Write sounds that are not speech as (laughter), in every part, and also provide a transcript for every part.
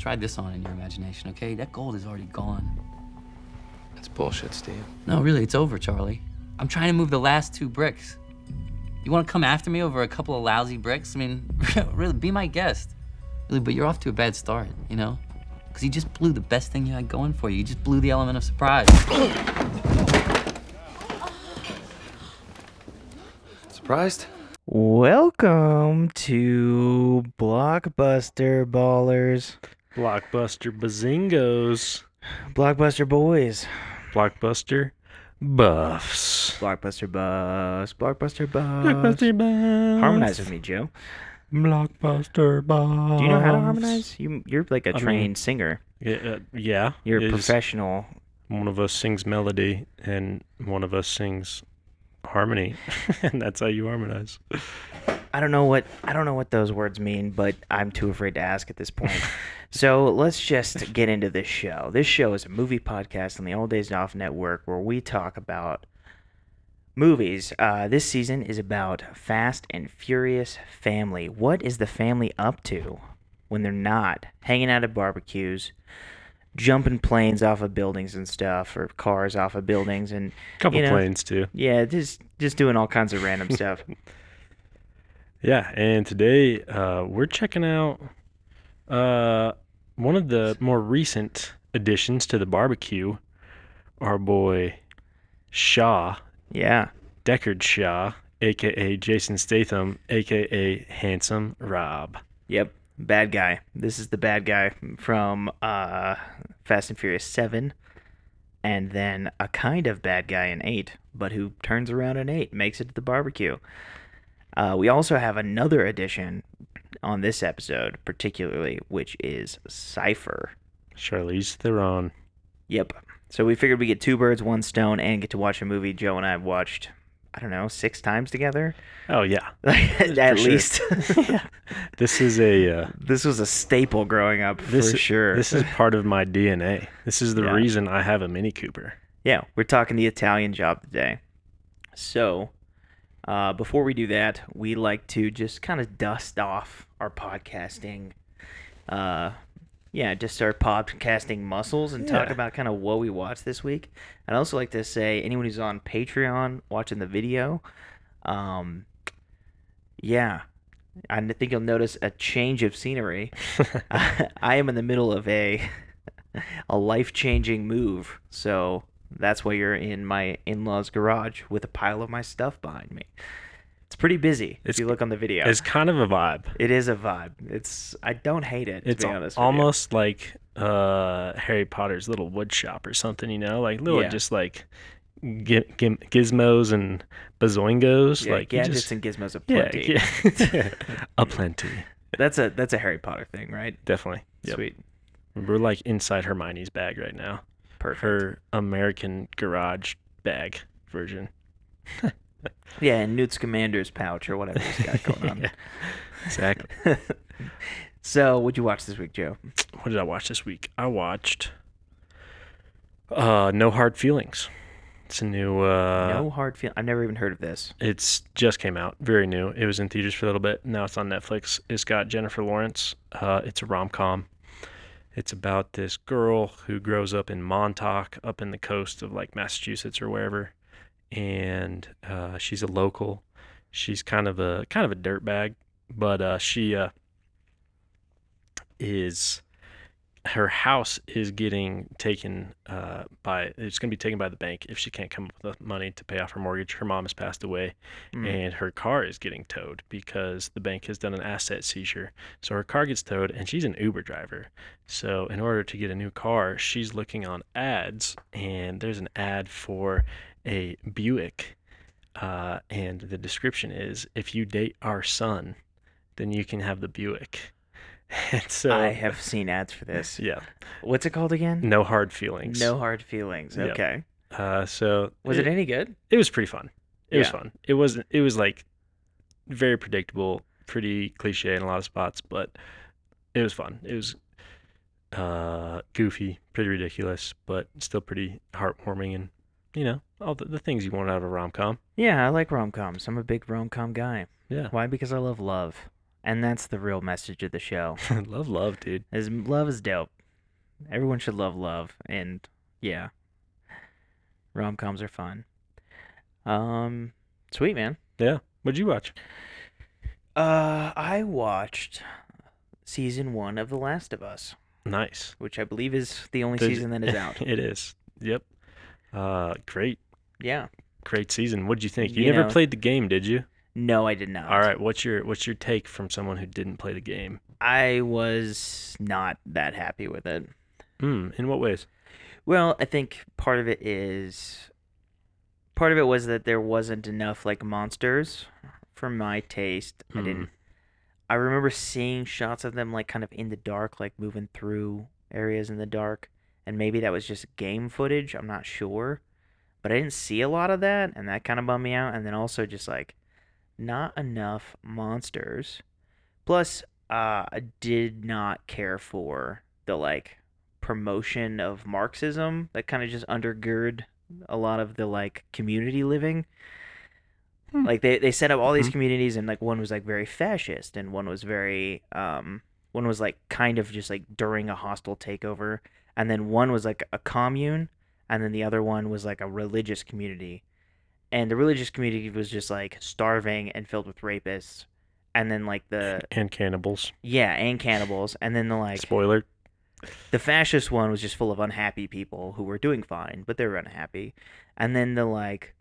Try this on in your imagination, okay? That gold is already gone. That's bullshit, Steve. No, really, it's over, Charlie. I'm trying to move the last two bricks. You want to come after me over a couple of lousy bricks? I mean, (laughs) really, be my guest. Really, but you're off to a bad start, you know? Because you just blew the best thing you had going for you. You just blew the element of surprise. Surprised? Welcome to Blockbuster Ballers, Blockbuster Bazingos. Blockbuster Boys, Blockbuster Buffs. Blockbuster Bus, Blockbuster Bus. Blockbuster Buffs. Harmonize with me, Joe. Blockbuster Buffs. Do you know how to harmonize? You, you're like a I mean- trained singer. Yeah. uh, yeah. You're a professional. One of us sings melody and one of us sings harmony. (laughs) and that's how you harmonize. I don't know what I don't know what those words mean, but I'm too afraid to ask at this point. (laughs) so let's just get into this show. This show is a movie podcast on the Old Days Off Network where we talk about movies. Uh, this season is about Fast and Furious family. What is the family up to when they're not hanging out at barbecues, jumping planes off of buildings and stuff, or cars off of buildings, and a Couple you know, planes too. Yeah, just just doing all kinds of random stuff. (laughs) Yeah, and today uh, we're checking out uh, one of the more recent additions to the barbecue. Our boy Shaw, Yeah. Deckard Shaw, aka Jason Statham, aka Handsome Rob. Yep, bad guy. This is the bad guy from uh, Fast and Furious 7, and then a kind of bad guy in 8, but who turns around in 8, makes it to the barbecue. Uh, we also have another addition on this episode, particularly, which is Cypher. Charlize Theron. Yep. So we figured we get two birds, one stone, and get to watch a movie Joe and I have watched, I don't know, six times together? Oh yeah, (laughs) At least. (laughs) this is a uh, (laughs) This was a staple growing up, this for sure. This is part of my DNA. This is the Yeah. reason I have a Mini Cooper. Yeah, we're talking the Italian job today. So, uh, before we do that, we like to just kind of dust off our podcasting, uh, yeah, just start podcasting muscles and talk Yeah. about kind of what we watched this week. I'd also like to say anyone who's on Patreon watching the video, um, yeah, I think you'll notice a change of scenery. (laughs) I am in the middle of a a life changing move, so that's why you're in my in law's garage with a pile of my stuff behind me. It's pretty busy if you look on the video. It's kind of a vibe. it is a vibe. It's I don't hate it. To It's be al- honest, with you. almost like uh, Harry Potter's little wood shop or something, you know, like little Yeah. just like gi- gim- gizmos and bazoingos, yeah, like gadgets just, and gizmos of yeah, yeah. (laughs) a plenty, That's a that's a Harry Potter thing, right? definitely. Yep. Sweet, We're like inside Hermione's bag right now, perfect. her American garage bag version. (laughs) Yeah, and Newt Scamander's pouch or whatever he's got going on. (laughs) Yeah, exactly. (laughs) so, what'd you watch this week, Joe? what did I watch this week? I watched uh, No Hard Feelings. It's a new. Uh, no hard feel. I've never even heard of this. It's just came out, very new. It was in theaters for a little bit. Now it's on Netflix. It's got Jennifer Lawrence. Uh, it's a rom com. It's about this girl who grows up in Montauk, up in the coast of like Massachusetts or wherever, and uh, she's a local. She's kind of a kind of a dirtbag, but uh, she uh, is her house is getting taken uh, by it's going to be taken by the bank if she can't come up with the money to pay off her mortgage. Her mom has passed away, Mm. and her car is getting towed because the bank has done an asset seizure. So her car gets towed, and she's an Uber driver. So in order to get a new car, she's looking on ads, and there's an ad for a Buick, uh, and the description is if you date our son, then you can have the Buick. (laughs) And so I have seen ads for this. (laughs) yeah, What's it called again? no hard feelings. No hard feelings. Yep. Okay. Uh, so Was it any good? It was pretty fun. It was fun. It wasn't. It was like very predictable, pretty cliche in a lot of spots, but it was fun. It was uh, goofy, pretty ridiculous, but still pretty heartwarming, and you know all the, the things you want out of a rom com. Yeah, I like rom coms. I'm a big rom com guy. Yeah. Why? Because I love love. and that's the real message of the show. (laughs) love, love, dude. Is love is dope. Everyone should love love, and yeah, rom coms are fun. Um, sweet man. Yeah. What'd you watch? Uh, I watched season one of The Last of Us, Nice. which I believe is the only There's- season that is out. (laughs) it is. Yep. Uh, great, yeah. great season. What'd you think? You, You never know- played the game, did you? No, I did not. All right. What's your What's your take from someone who didn't play the game? I was not that happy with it. Hmm. In what ways? Well, I think part of it is part of it was that there wasn't enough like monsters for my taste. I Hmm. didn't I remember seeing shots of them like kind of in the dark, like moving through areas in the dark, and maybe that was just game footage, I'm not sure. But I didn't see a lot of that, and that kind of bummed me out. And then also just like not enough monsters. Plus, uh, I did not care for the like promotion of Marxism that kind of just undergird a lot of the like community living. Hmm. Like they, they set up all these Mhm. communities and like one was like very fascist and one was very um one was like kind of just like during a hostile takeover and then one was like a commune and then the other one was like a religious community. And the religious community was just like starving and filled with rapists. And then like the (laughs) And cannibals. yeah, and cannibals. And then the like Spoiler. the fascist one was just full of unhappy people who were doing fine, but they were unhappy. And then the like,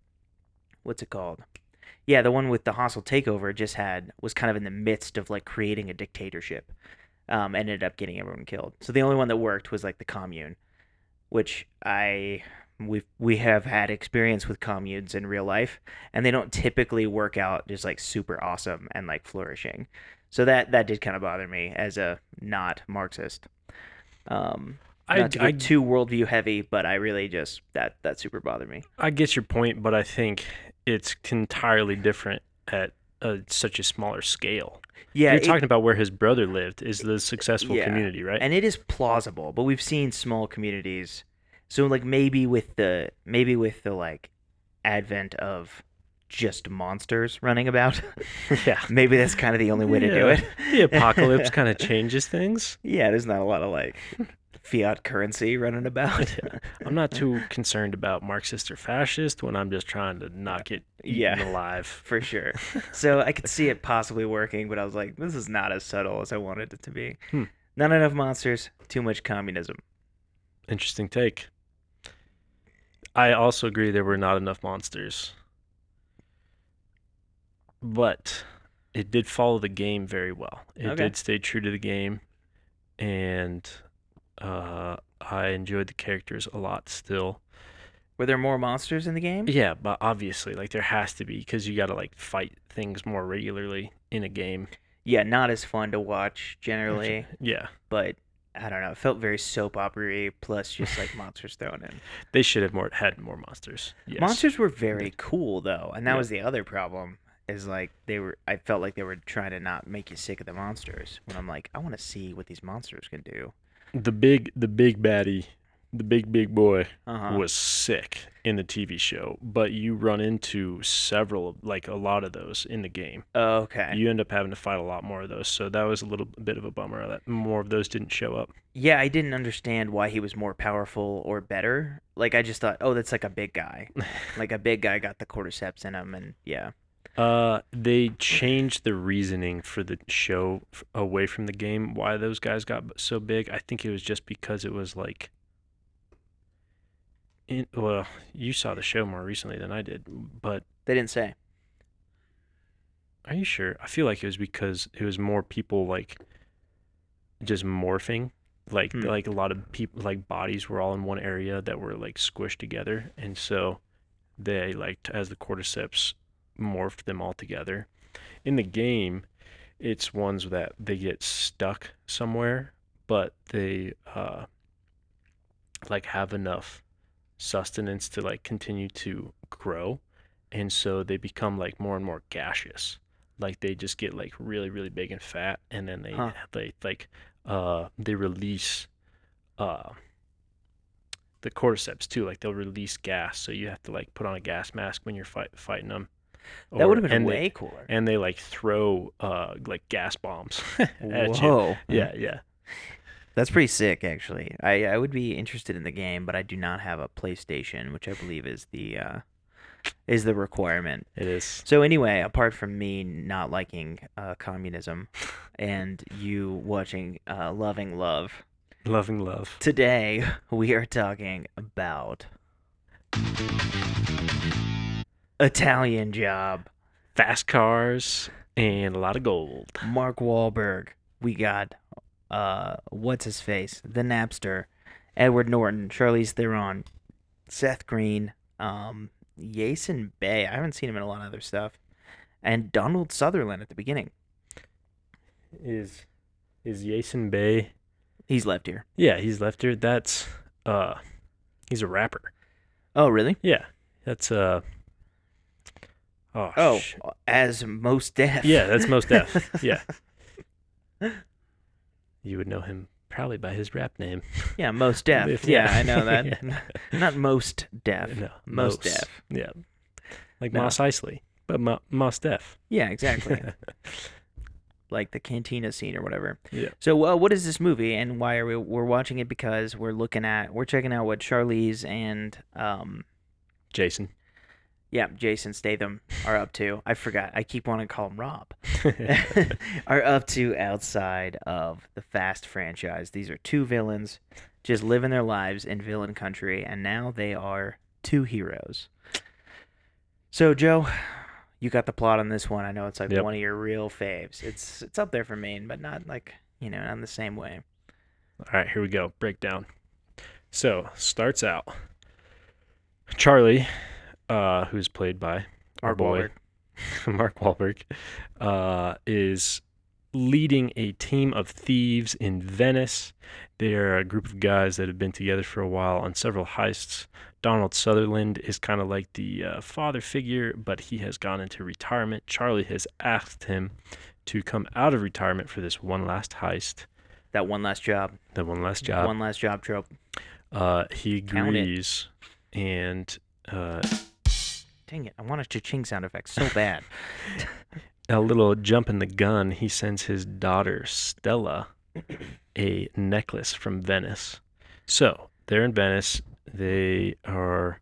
what's it called? Yeah, the one with the hostile takeover just had was kind of in the midst of like creating a dictatorship. Um, ended up getting everyone killed. So the only one that worked was like the commune, which I we we have had experience with communes in real life, and they don't typically work out just like super awesome and like flourishing. So that that did kind of bother me as a not Marxist. Um, I, not to I, too worldview heavy, but I really just that that super bothered me. I get your point, but I think it's entirely different at a, such a smaller scale. Yeah, You're it- talking about where his brother lived is the successful Yeah. community, right? and it is plausible, but we've seen small communities. So like maybe with the maybe with the like advent of just monsters running about, (laughs) yeah. (laughs) maybe that's kind of the only way to do it. The apocalypse (laughs) kind of changes things. Yeah, there's not a lot of like fiat currency running about. (laughs) I'm not too concerned about Marxist or fascist when I'm just trying to knock it eaten Yeah. alive. for sure. (laughs) So I could see it possibly working, but I was like, this is not as subtle as I wanted it to be. Hmm. Not enough monsters, too much communism. Interesting take. I also agree there were not enough monsters. But it did follow the game very well. It Okay. did stay true to the game and uh, I enjoyed the characters a lot still. Were there more monsters in the game? Yeah, but obviously like there has to be cuz you got to like fight things more regularly in a game. Yeah, not as fun to watch generally, (laughs) Yeah. but I don't know. It felt very soap opera plus just like monsters thrown in. (laughs) They should have more had more monsters. Yes. Monsters were very cool though, and that Yeah. was the other problem. Is like they were. I felt like they were trying to not make you sick of the monsters. When I'm like, I want to see what these monsters can do. The big the big baddie, the big big boy Uh-huh. was sick in the TV show, but you run into several, like a lot of those in the game. okay. You end up having to fight a lot more of those, so that was a little bit of a bummer that more of those didn't show up. Yeah, I didn't understand why he was more powerful or better. Like I just thought, oh, that's like a big guy. (laughs) like a big guy got the cordyceps in him, and yeah. Uh, they changed the reasoning for the show f- away from the game. Why those guys got so big? I think it was just because it was like. In, well, you saw the show more recently than I did, but They didn't say. Are you sure? I feel like it was because it was more people like just morphing. Like Hmm. like a lot of people like bodies were all in one area that were like squished together and so they like as the cordyceps morphed them all together. In the game, it's ones that they get stuck somewhere, but they uh like have enough sustenance to like continue to grow. And so they become like more and more gaseous. Like they just get like really really big and fat and then they Huh. they like uh they release uh the cordyceps too. Like they'll release gas. So you have to like put on a gas mask when you're fight, fighting them That would have been and way They, cooler. and they like throw uh like gas bombs (laughs) at you. Whoa. Yeah, yeah. That's pretty sick, actually. I, I would be interested in the game, but I do not have a PlayStation, which I believe is the uh, is the requirement. It is. So anyway, apart from me not liking uh, communism, and you watching uh, Loving Love, Loving love. today (laughs) we are talking about Italian Job. Fast cars and a lot of gold. Mark Wahlberg. We got uh what's his face? The Napster. Edward Norton, Charlize Theron, Seth Green, um Jason Bay. I haven't seen him in a lot of other stuff. And Donald Sutherland at the beginning. Is is Jason Bay? He's Left Ear. Yeah, he's Left Ear. That's uh he's a rapper. Oh, really? Yeah. That's uh Oh, Oh, sh- as most deaf. Yeah, that's Most deaf. (laughs) Yeah. you would know him probably by his rap name. yeah, most deaf. If- yeah, yeah. I know that. (laughs) Yeah. (laughs) Not most deaf. No, most Mos. deaf. Yeah. Like No. Mos Eisley, but Mo- Mos Def. Yeah, exactly. like the cantina scene or whatever. Yeah. So, uh, what is this movie, and why are we? We're watching it because we're looking at, we're checking out what Charlize and, um, Jason. Yeah, Jason Statham are up to. I forgot. I keep wanting to call him Rob. (laughs) (laughs) are up to outside of the Fast franchise. These are two villains, just living their lives in villain country, and now they are two heroes. So, Joe, you got the plot on this one. I know it's like Yep. one of your real faves. It's it's up there for me, but not like you know, not in the same way. All right, here we go. Breakdown. So, starts out. Charlie, uh, who's played by our Mark boy (laughs) Mark Wahlberg, uh, is leading a team of thieves in Venice. They're a group of guys that have been together for a while on several heists. Donald Sutherland is kind of like the uh, father figure, but he has gone into retirement. Charlie has asked him to come out of retirement for this one last heist, That one last job. That one last job. One last job trope. Uh, he agrees, and uh, Dang it! I want a cha-ching sound effect so bad. (laughs) a little jump in the gun. He sends his daughter Stella a necklace from Venice. So they're in Venice. They are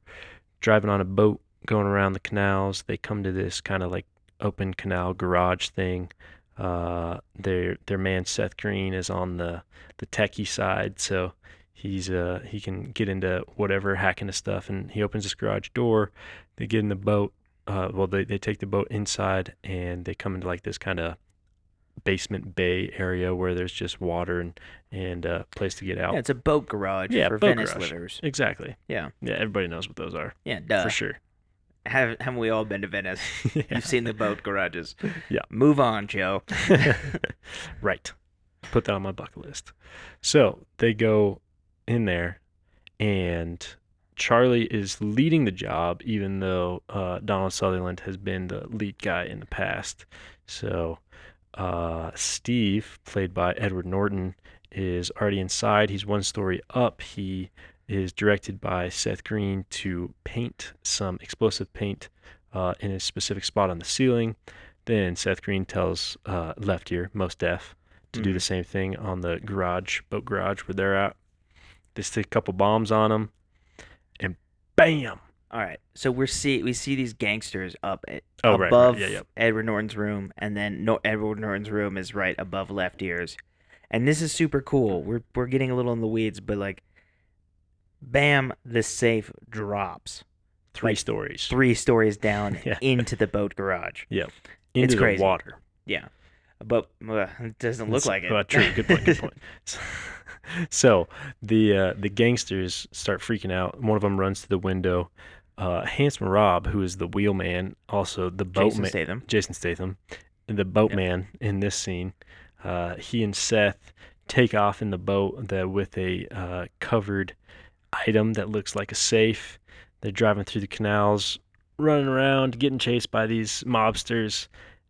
driving on a boat, going around the canals. They come to this kind of like open canal garage thing. Uh, their their man Seth Green is on the the techie side, so he's uh he can get into whatever hacking of stuff. And he opens this garage door. They get in the boat. Uh, well, they they take the boat inside and they come into like this kind of basement bay area where there's just water and and a place to get out. Yeah, it's a boat garage Yeah, for boat Venice garage. livers. Exactly. Yeah, Yeah, everybody knows what those are yeah, duh. for sure. Have, haven't we all been to Venice? (laughs) You've seen the boat garages. (laughs) Yeah. Move on, Joe. (laughs) right. Put that on my bucket list. So they go in there, and Charlie is leading the job, even though uh, Donald Sutherland has been the lead guy in the past. So uh, Steve, played by Edward Norton, is already inside. He's one story up. He is directed by Seth Green to paint some explosive paint uh, in a specific spot on the ceiling. Then Seth Green tells uh, Left Ear, Mos Def, to do Mhm. the same thing on the garage, boat garage where they're at. They stick a couple bombs on them, bam! All right, so we're see we see these gangsters up at, Oh, right, right, above yeah, yeah. Edward Norton's room, and then no, Edward Norton's room is right above Left Ears, and this is super cool. We're we're getting a little in the weeds, but like, bam, the safe drops Three Like, stories. three stories down (laughs) Yeah. into the boat garage. Yeah, Into it's the crazy. water. Yeah, but uh, it doesn't look It's- like it. uh, true. Good point. Good (laughs) point. (laughs) So, the uh, the gangsters start freaking out. One of them runs to the window. Uh, Handsome Rob, who is the wheelman, also the Jason boatman, Statham. Jason Statham, the boatman in this scene. Uh, he and Seth take off in the boat that with a uh, covered item that looks like a safe. They're driving through the canals, running around, getting chased by these mobsters.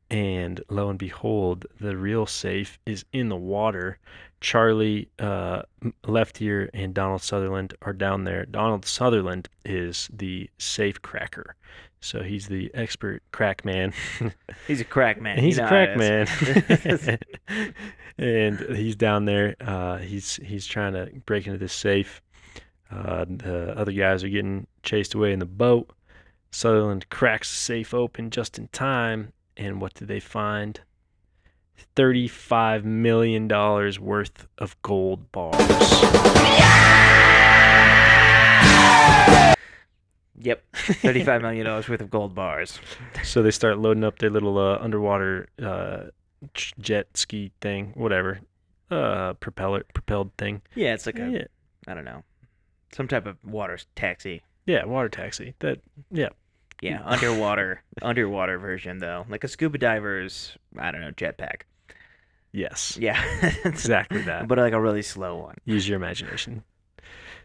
And lo and behold, the real safe is in the water. Charlie, uh, M- Left Ear, and Donald Sutherland are down there. Donald Sutherland is the safe cracker, so he's the expert crack man. (laughs) He's a crack man. He's You a know crack it is. man, (laughs) (laughs) and he's down there. Uh, he's he's trying to break into this safe. Uh, the other guys are getting chased away in the boat. Sutherland cracks the safe open just in time, and what do they find? Thirty-five million dollars worth of gold bars. Yeah! Yep. Thirty-five million dollars worth of gold bars. So they start loading up their little uh, underwater uh, jet ski thing, whatever, uh, propeller propelled thing. Yeah, it's like a Yeah, I don't know, some type of water taxi. yeah, water taxi. That yeah, Yeah, underwater underwater version though, like a scuba diver's I don't know jetpack. Yes, Yeah, (laughs) exactly that. but like a really slow one. Use your imagination.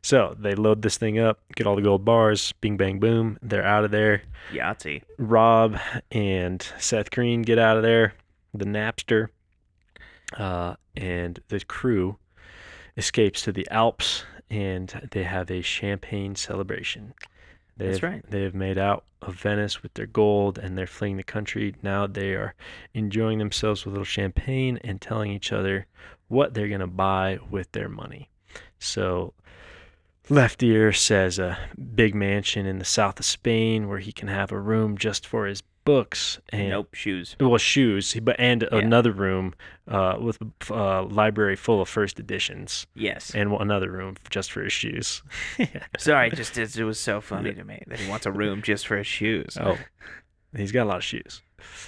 So they load this thing up, get all the gold bars, bing bang boom. They're out of there. Yahtzee. Rob and Seth Green get out of there. The Napster uh, and the crew escapes to the Alps, and they have a champagne celebration. They That's right. They have made out of Venice with their gold, and they're fleeing the country. Now they are enjoying themselves with a little champagne and telling each other what they're gonna buy with their money. So. Left Ear says a big mansion in the south of Spain where he can have a room just for his books and nope, shoes. well shoes, but and Yeah. another room uh, with a uh, library full of first editions Yes. and another room just for his shoes. (laughs) Sorry, just it, was so funny to me that he wants a room just for his shoes. oh, he's got a lot of shoes.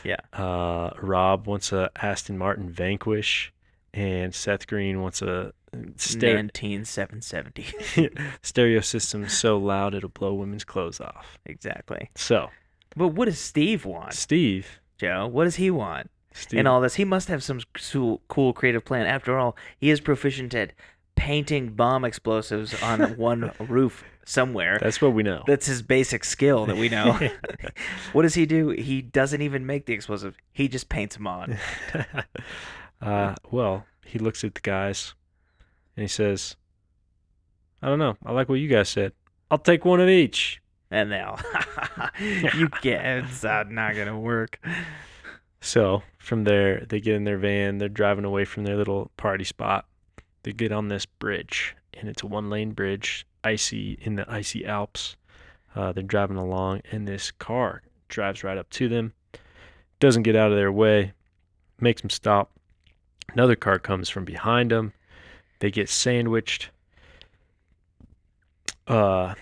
Yeah. Uh, Rob wants a Aston Martin Vanquish, and Seth Green wants a stereo, Nineteen seven seventy. (laughs) stereo system so loud it'll blow women's clothes off. exactly. So But what does Steve want, Steve, Joe? What does he want? Steve, in all this. He must have some cool, cool creative plan. After all, he is proficient at painting bomb explosives on (laughs) one roof somewhere. that's what we know. That's his basic skill that we know. (laughs) (laughs) what does he do? He doesn't even make the explosive. He just paints them on. uh, well, he looks at the guys and he says, I don't know. I like what you guys said. I'll take one of each. And they'll, (laughs) you (laughs) can't. It's uh, not gonna work. So from there, they get in their van. They're driving away from their little party spot. They get on this bridge, and it's a one lane bridge, icy in the icy Alps. Uh, they're driving along, and this car drives right up to them. Doesn't get out of their way, makes them stop. Another car comes from behind them. They get sandwiched. Uh,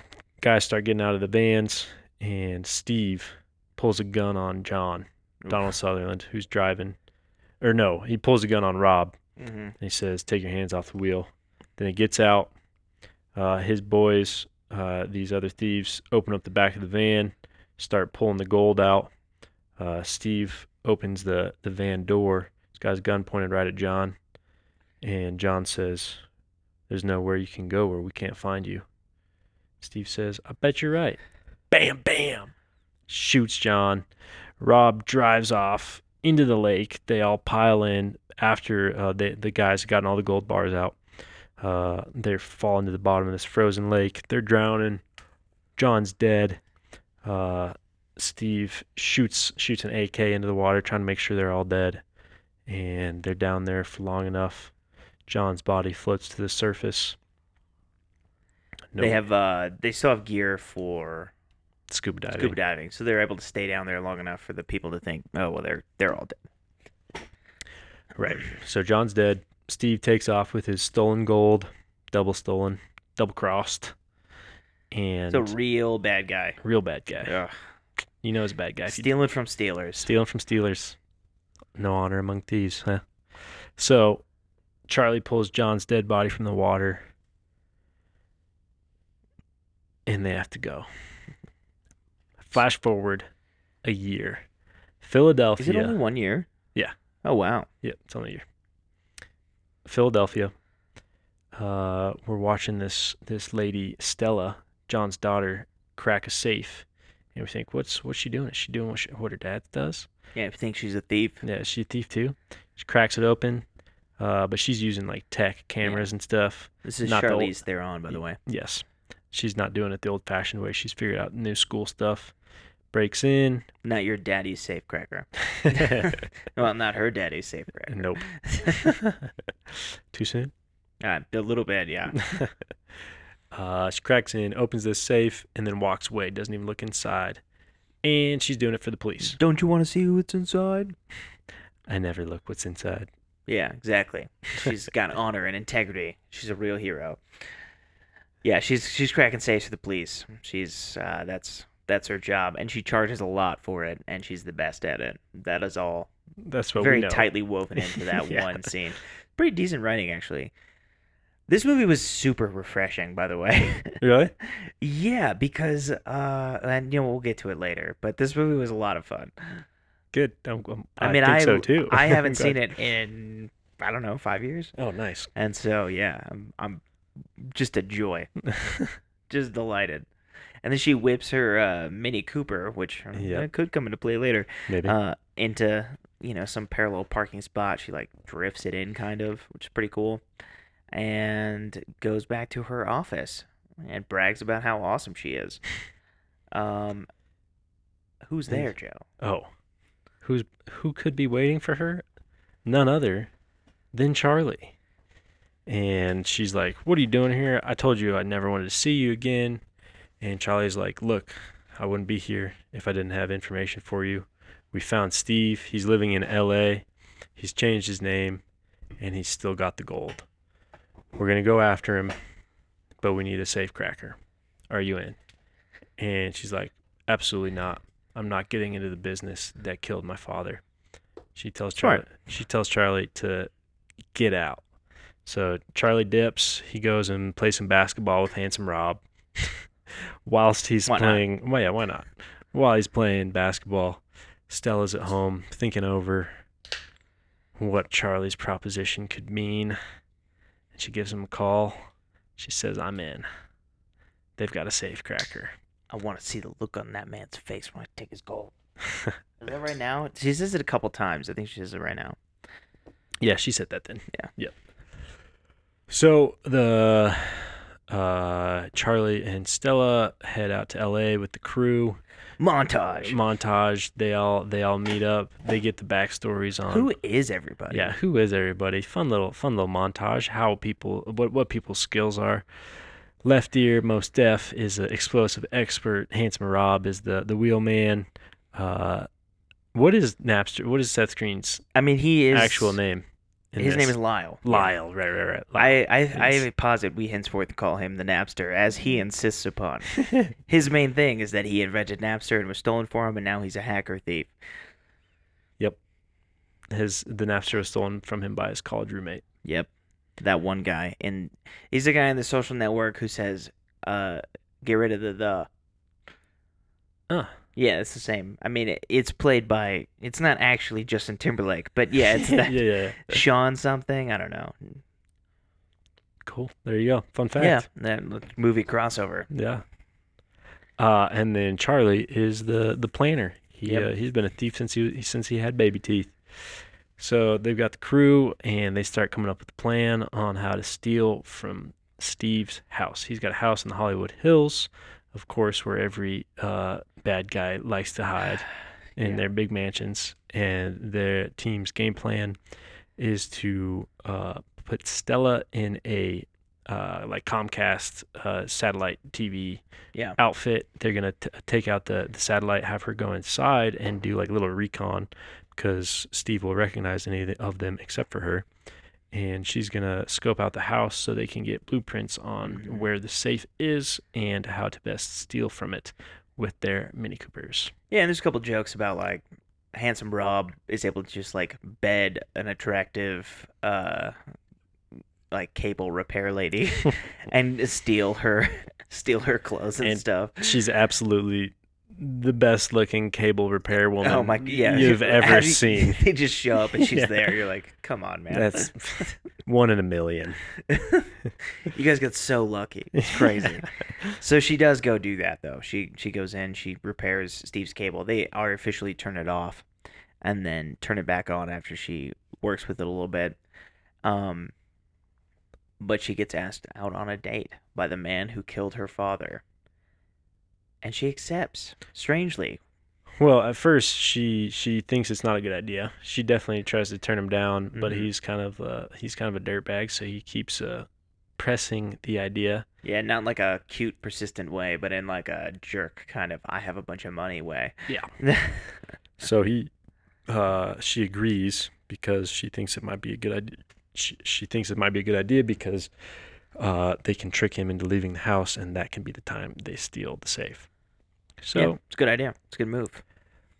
guys start getting out of the vans, and Steve pulls a gun on John, Donald Sutherland, who's driving. Or no, he pulls a gun on Rob, hmm and he says, "Take your hands off the wheel." Then he gets out. Uh, his boys, uh, these other thieves, open up the back of the van, start pulling the gold out. Uh, Steve opens the the van door. This guy's gun pointed right at John, and John says, "There's nowhere you can go where we can't find you." Steve says, "I bet you're right." Bam, bam, shoots John. Rob drives off into the lake. They all pile in after uh, the the guys have gotten all the gold bars out. Uh, they're falling to the bottom of this frozen lake. They're drowning. John's dead. Uh, Steve shoots shoots an AK into the water, trying to make sure they're all dead. And they're down there for long enough. John's body floats to the surface. No They have uh they still have gear for scuba diving. scuba diving, so they're able to stay down there long enough for the people to think, oh well, they're they're all dead. Right. So John's dead. Steve takes off with his stolen gold, double stolen, double crossed, and It's a real bad guy. real bad guy. Ugh. You know he's a bad guy. Stealing from stealers. stealing from stealers, no honor among thieves, huh? So Charlie pulls John's dead body from the water, and they have to go. Flash forward a year, Philadelphia. Is it only one year? Yeah. Oh wow. Yeah, it's only a year. Philadelphia. Uh, we're watching this this lady Stella, John's daughter, crack a safe, and we think, what's what's she doing? Is she doing what, she, what her dad does? Yeah, you think she's a thief. Yeah, is she a thief too? She cracks it open. Uh, but she's using like tech cameras and stuff. This is Not the old- Charlize Theron, by the way. Yes. She's not doing it the old fashioned way. She's figured out new school stuff. Breaks in. Not your daddy's safe cracker. (laughs) well, not her daddy's safe cracker. nope. (laughs) Too soon? Uh, a little bit, yeah. (laughs) uh, she cracks in, opens this safe, and then walks away. Doesn't even look inside. And she's doing it for the police. Don't you want to see what's inside? I never look what's inside. Yeah, exactly. She's got honor and integrity. She's a real hero. Yeah, she's she's cracking safes for the police. She's uh, that's that's her job, and she charges a lot for it, and she's the best at it. That is all That's what very we know. tightly woven (laughs) into that Yeah. one scene. Pretty decent writing, actually. This movie was super refreshing, by the way. (laughs) Really? yeah, because uh, and you know we'll get to it later, but this movie was a lot of fun. Good. I'm, I'm, I, I mean, think I so too. I haven't (laughs) seen it in I don't know five years, Oh, nice. and so yeah, I'm I'm just a joy, (laughs) just delighted. And then she whips her uh, Mini Cooper, which uh, could come into play later, Maybe. uh, into you know some parallel parking spot. She like drifts it in, kind of, which is pretty cool, and goes back to her office and brags about how awesome she is. (laughs) Um, who's there, Joe? oh, who's who could be waiting for her? None other than Charlie. And she's like, "What are you doing here? I told you I never wanted to see you again." And Charlie's like, "Look, I wouldn't be here if I didn't have information for you. We found Steve. He's living in L.A. He's changed his name, and he's still got the gold. We're gonna go after him, but we need a safe cracker. Are you in?" And she's like, "Absolutely not. I'm not getting into the business that killed my father." She tells Charlie. Smart. She tells Charlie to get out. So Charlie dips. He goes and plays some basketball with Handsome Rob. (laughs) Whilst he's Why not? playing, well, yeah, why not? While he's playing basketball, Stella's at home thinking over what Charlie's proposition could mean. And she gives him a call. She says, "I'm in. They've got a safe cracker." I want to see the look on that man's face when I take his gold. (laughs) Is that right now? She says it a couple times. I think she says it right now. Yeah, she said that then. Yeah. Yep. So the uh, Charlie and Stella head out to L.A. with the crew. Montage. Montage. They all they all meet up. They get the backstories on Who is everybody? yeah who is everybody. Fun little fun little montage. How people what what people's skills are. Left ear, Mos Def is an explosive expert. Handsome Rob is the the wheelman. Uh, what is Napster? What is Seth Green's I mean, he is actual name? His name is Lyle. Lyle. Right, right, right. I, I, I Yes. posit we henceforth call him the Napster, as he insists upon. (laughs) His main thing is that he invented Napster and was stolen for him, and now he's a hacker thief. Yep. His the Napster was stolen from him by his college roommate. Yep, that one guy, and he's the guy in the social network who says, "Uh, get rid of the the." Huh. Yeah, it's the same. I mean, it, it's played by. It's not actually Justin Timberlake, but yeah, it's yeah, (laughs) that yeah, yeah. Sean something. I don't know. Cool. There you go. Fun fact. Yeah, that movie crossover. Yeah. Uh, and then Charlie is the the planner. He Yep. uh, he's been a thief since he since he had baby teeth. So they've got the crew, and they start coming up with a plan on how to steal from Steve's house. He's got a house in the Hollywood Hills, of course, where every uh, bad guy likes to hide (sighs) in Yeah. their big mansions. And their team's game plan is to uh, put Stella in a uh, like Comcast uh, satellite TV Yeah. outfit. They're gonna t- take out the, the satellite, have her go inside, and do like a little recon because Steve will recognize any of them except for her. And she's gonna scope out the house so they can get blueprints on Mhm. where the safe is and how to best steal from it with their Mini Coopers. Yeah, and there's a couple jokes about like handsome Rob is able to just like bed an attractive uh like cable repair lady (laughs) and steal her steal her clothes and, And stuff. She's absolutely the best looking cable repair woman Oh my yeah. you've (laughs) ever you- seen. (laughs) They just show up and she's Yeah. there. You're like, come on, man. That's (laughs) one in a million. you guys got so lucky. It's crazy. so she does go do that though. She she goes in, she repairs Steve's cable. They artificially turn it off and then turn it back on after she works with it a little bit. Um, but she gets asked out on a date by the man who killed her father. And she accepts, strangely. Well, at first she she thinks it's not a good idea. She definitely tries to turn him down, but Mhm. he's kind of uh, he's kind of a dirtbag, so he keeps uh, pressing the idea. Yeah, not like a cute, persistent way, but in like a jerk kind of I have a bunch of money way. Yeah. (laughs) So he uh, she agrees because she thinks it might be a good idea. She, she thinks it might be a good idea because uh, they can trick him into leaving the house, and that can be the time they steal the safe. So yeah, it's a good idea. It's a good move.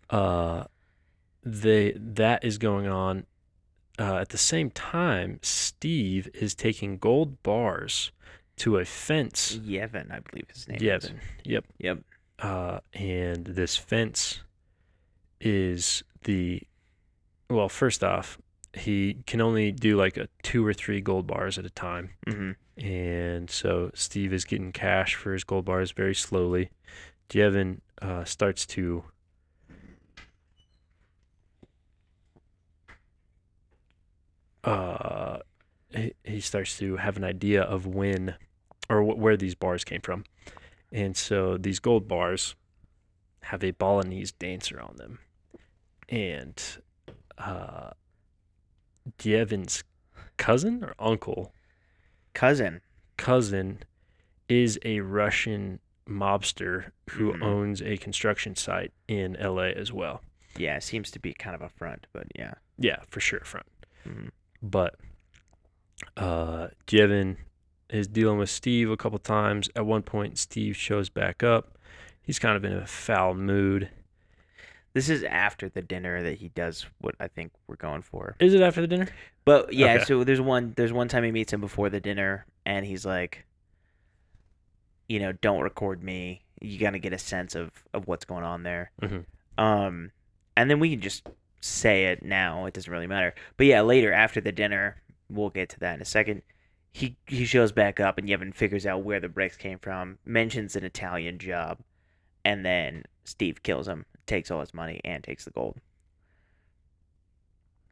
uh, they that is going on. Uh, at the same time, Steve is taking gold bars to a fence. Yevhen, I believe his name is. Yevhen. Yep. Yep. Uh, and this fence is the well. First off, he can only do like a two or three gold bars at a time, hmm and so Steve is getting cash for his gold bars very slowly. Jevin uh, starts to uh, he, he starts to have an idea of when or wh- where these bars came from. And so these gold bars have a Balinese dancer on them. And uh, cousin or uncle, Cousin. cousin, is a Russian mobster who Mhm. owns a construction site in LA as well. Yeah, seems to be kind of a front, but yeah. Yeah, for sure, front. Mhm. But uh, Jevin is dealing with Steve a couple times. At one point, Steve shows back up. He's kind of in a foul mood. This is after the dinner that he does what I think we're going for. Is it after the dinner? But yeah, Okay. so there's one there's one time he meets him before the dinner and he's like you know, don't record me. You got to get a sense of of what's going on there. Mhm. Um and then we can just say it now. It doesn't really matter. But yeah, later after the dinner, we'll get to that in a second. He he shows back up and Yevhen figures out where the bricks came from, mentions an Italian job, and then Steve kills him, takes all his money and takes the gold.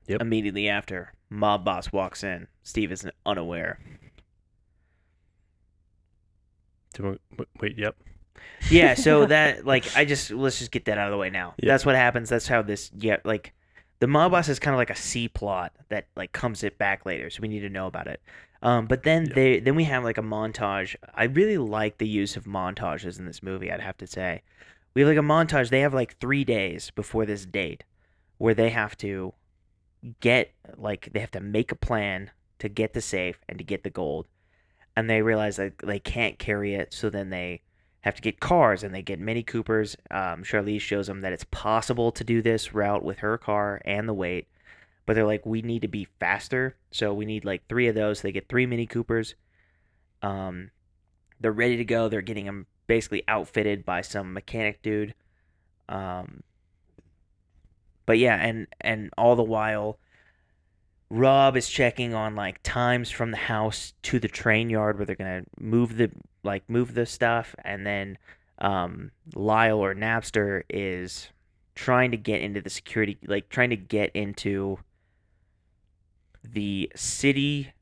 Yep. Immediately after, mob boss walks in. Steve is unaware. Wait, yep. Yeah, so (laughs) that like I just let's just get that out of the way now. Yeah. That's what happens. That's how this yeah like the mob boss is kind of like a C plot that like comes it back later, so we need to know about it. Um, but then Yeah. they then we have like a montage. I really like the use of montages in this movie. I'd have to say, we have like a montage. They have like three days before this date, where they have to get like they have to make a plan to get the safe and to get the gold, and they realize that they can't carry it, so then they have to get cars and they get Mini Coopers. Um, Charlize shows them that it's possible to do this route with her car and the weight, but they're like, we need to be faster, so we need like three of those. So they get three Mini Coopers. Um, they're ready to go. They're getting them basically outfitted by some mechanic dude. Um, but yeah, and and all the while, Rob is checking on like times from the house to the train yard where they're gonna move the like move the stuff, and then um, Lyle or Napster is trying to get into the security, like trying to get into the city,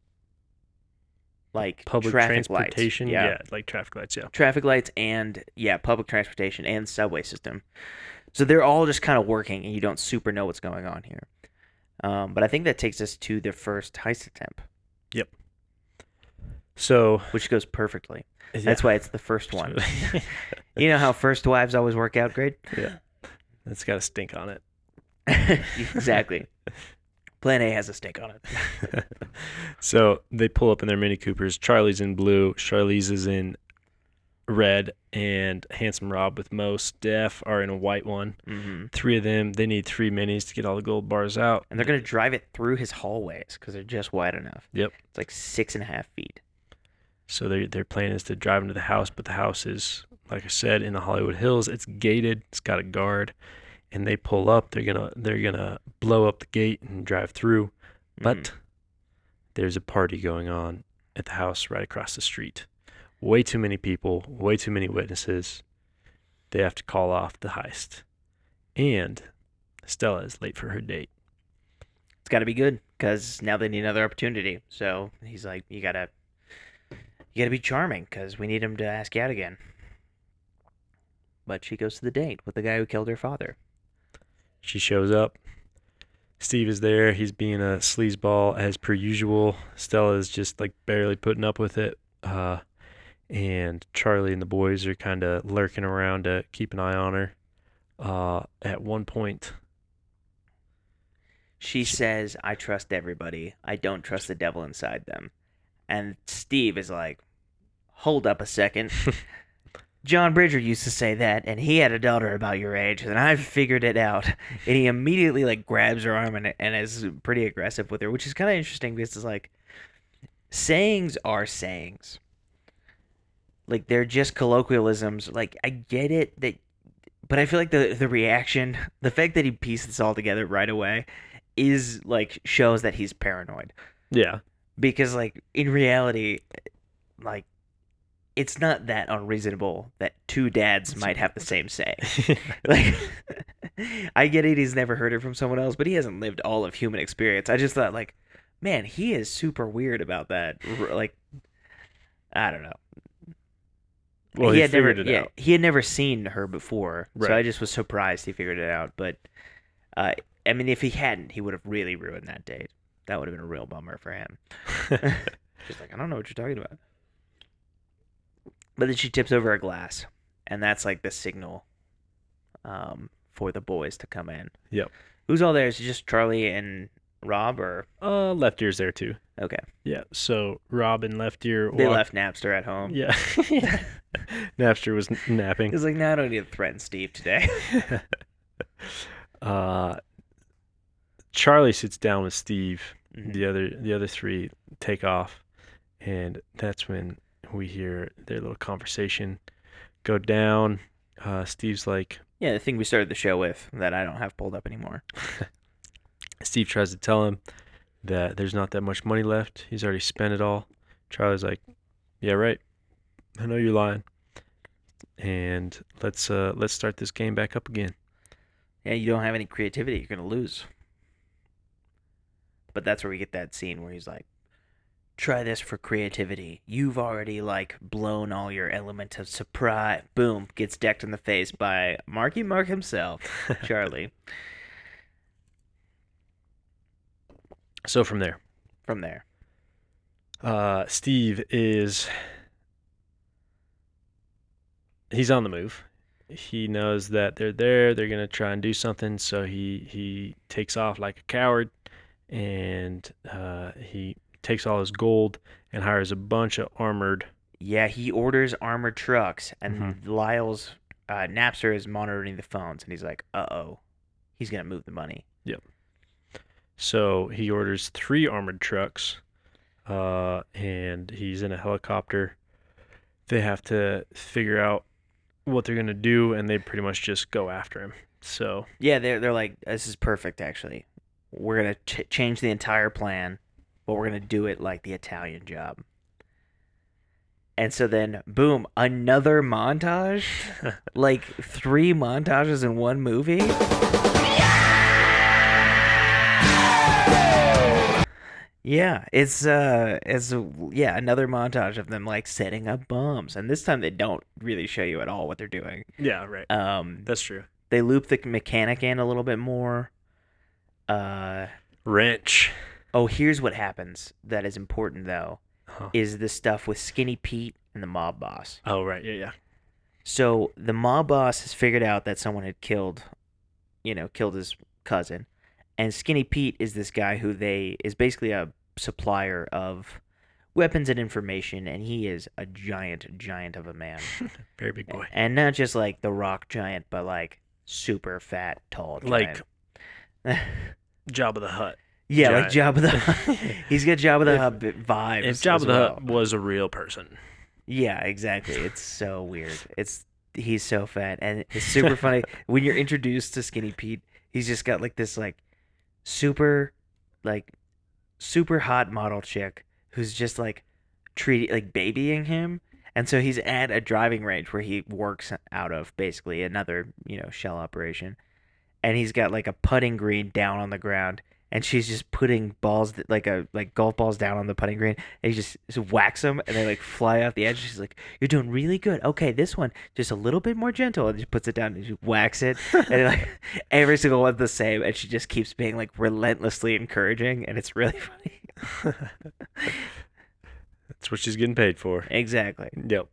like Public transportation. Yeah. like traffic lights. Yeah. traffic lights and yeah, public transportation and subway system. So they're all just kind of working, and you don't super know what's going on here. Um, but I think that takes us to the first heist attempt, Yep. So which goes perfectly. yeah. That's why it's the first one. (laughs) (laughs) you know how first wives always work out great? yeah. That's got a stink on it. (laughs) exactly. Plan A has a stink on it. so they pull up in their Mini Coopers. Charlie's in blue. Charlize is in red, and Handsome Rob with Mos Def are in a white one. hmm Three of them. They need three minis to get all the gold bars out. And they're gonna drive it through his hallways because they're just wide enough. Yep. It's like six and a half feet. So their their plan is to drive into the house, but the house is, like I said, in the Hollywood Hills. It's gated. It's got a guard, and they pull up. They're gonna they're gonna blow up the gate and drive through. But Mhm. there's a party going on at the house right across the street. Way too many people, way too many witnesses. They have to call off the heist. And Stella is late for her date. it's got to be good because now they need another opportunity. So he's like, you gotta, you gotta be charming because we need him to ask you out again. But she goes to the date with the guy who killed her father. She shows up. Steve is there. He's being a sleazeball as per usual. Stella is just like barely putting up with it. Uh, and Charlie and the boys are kind of lurking around to keep an eye on her. Uh, at one point, She says, I trust everybody. I don't trust the devil inside them. And Steve is like, hold up a second. (laughs) John Bridger used to say that, and he had a daughter about your age, and I figured it out. (laughs) And he immediately like grabs her arm and, and is pretty aggressive with her, which is kind of interesting because it's like sayings are sayings. Like they're just colloquialisms. Like I get it that, but I feel like the the reaction, the fact that he pieced this all together right away, is like shows that he's paranoid. Yeah, because like in reality like it's not that unreasonable that two dads might have the same say. (laughs) Like (laughs) i get it he's never heard it from someone else but he hasn't lived all of human experience. I just thought like man he is super weird about that. Like i don't know well, he, had never, it yeah, out. he had never seen her before, so I just was surprised he figured it out. But uh, I mean, if he hadn't, he would have really ruined that date. That would have been a real bummer for him. (laughs) She's like, I don't know what you're talking about. But then she tips over a glass, and that's like the signal um, for the boys to come in. Yep. Who's all there? Is it just Charlie and Rob, or uh, Left Ear's there too. Okay? Yeah. So Rob and Left Ear. They walk- left Napster at home. Yeah. (laughs) Napster was napping. He's like, no, I don't need to threaten Steve today. (laughs) uh, Charlie sits down with Steve. Mhm. The other the other three take off, and that's when we hear their little conversation go down. Uh, Steve's like, yeah, the thing we started the show with that I don't have pulled up anymore. (laughs) Steve tries to tell him that there's not that much money left. He's already spent it all. Charlie's like, "Yeah, right. I know you're lying." And let's uh let's start this game back up again. Yeah, you don't have any creativity, you're gonna lose. But that's where we get that scene where he's like, "Try this for creativity. You've already like blown all your element of surprise." Boom, gets decked in the face by Marky Mark himself, (laughs) Charlie. So from there, From there, uh, Steve is he's on the move. He knows that they're there. They're gonna try and do something. So he he takes off like a coward, and uh, he takes all his gold and hires a bunch of armored. yeah, he orders armored trucks, and Mhm. Lyle's uh, Napster is monitoring the phones, and he's like, "Uh oh, he's gonna move the money." So he orders three armored trucks, uh, and he's in a helicopter. They have to figure out what they're gonna do, and they pretty much just go after him. So Yeah, they're they're like, this is perfect. Actually, we're gonna ch- change the entire plan, but we're gonna do it like the Italian job. And so then, boom, another montage, (laughs) like three montages in one movie. Yeah, it's uh, it's yeah, another montage of them like setting up bombs, and this time they don't really show you at all what they're doing. yeah, right. Um, That's true. they loop the mechanic in a little bit more. Uh Wrench. oh, here's what happens that is important though Huh. is the stuff with Skinny Pete and the mob boss. Oh right, yeah, yeah. So the mob boss has figured out that someone had killed, you know, killed his cousin, and Skinny Pete is this guy who they is basically a supplier of weapons and information, and he is a giant, giant of a man, (laughs) Very big boy. and not just like the rock giant, but like super fat, tall, Like giant. (laughs) Job of the Hut. Yeah, like Giant. Jabba the Hutt. (laughs) He's got Jabba the If- Hutt b- vibes. If Job of the. Hut was a real person. Yeah, exactly. It's so weird. It's he's so fat and it's super funny when you're introduced to Skinny Pete. He's just got like this like super like super hot model chick who's just like treating like babying him. And so he's at a driving range where he works out of basically another, you know, shell operation. And he's got like a putting green down on the ground and she's just putting balls that, like a like golf balls down on the putting green, and he just, just whacks them, and they like fly off the edge. She's like, "You're doing really good. Okay, this one just a little bit more gentle." And she puts it down and she whacks it, and like (laughs) every single one's the same, and she just keeps being like relentlessly encouraging, and it's really (laughs) funny. That's what she's getting paid for. exactly. Yep.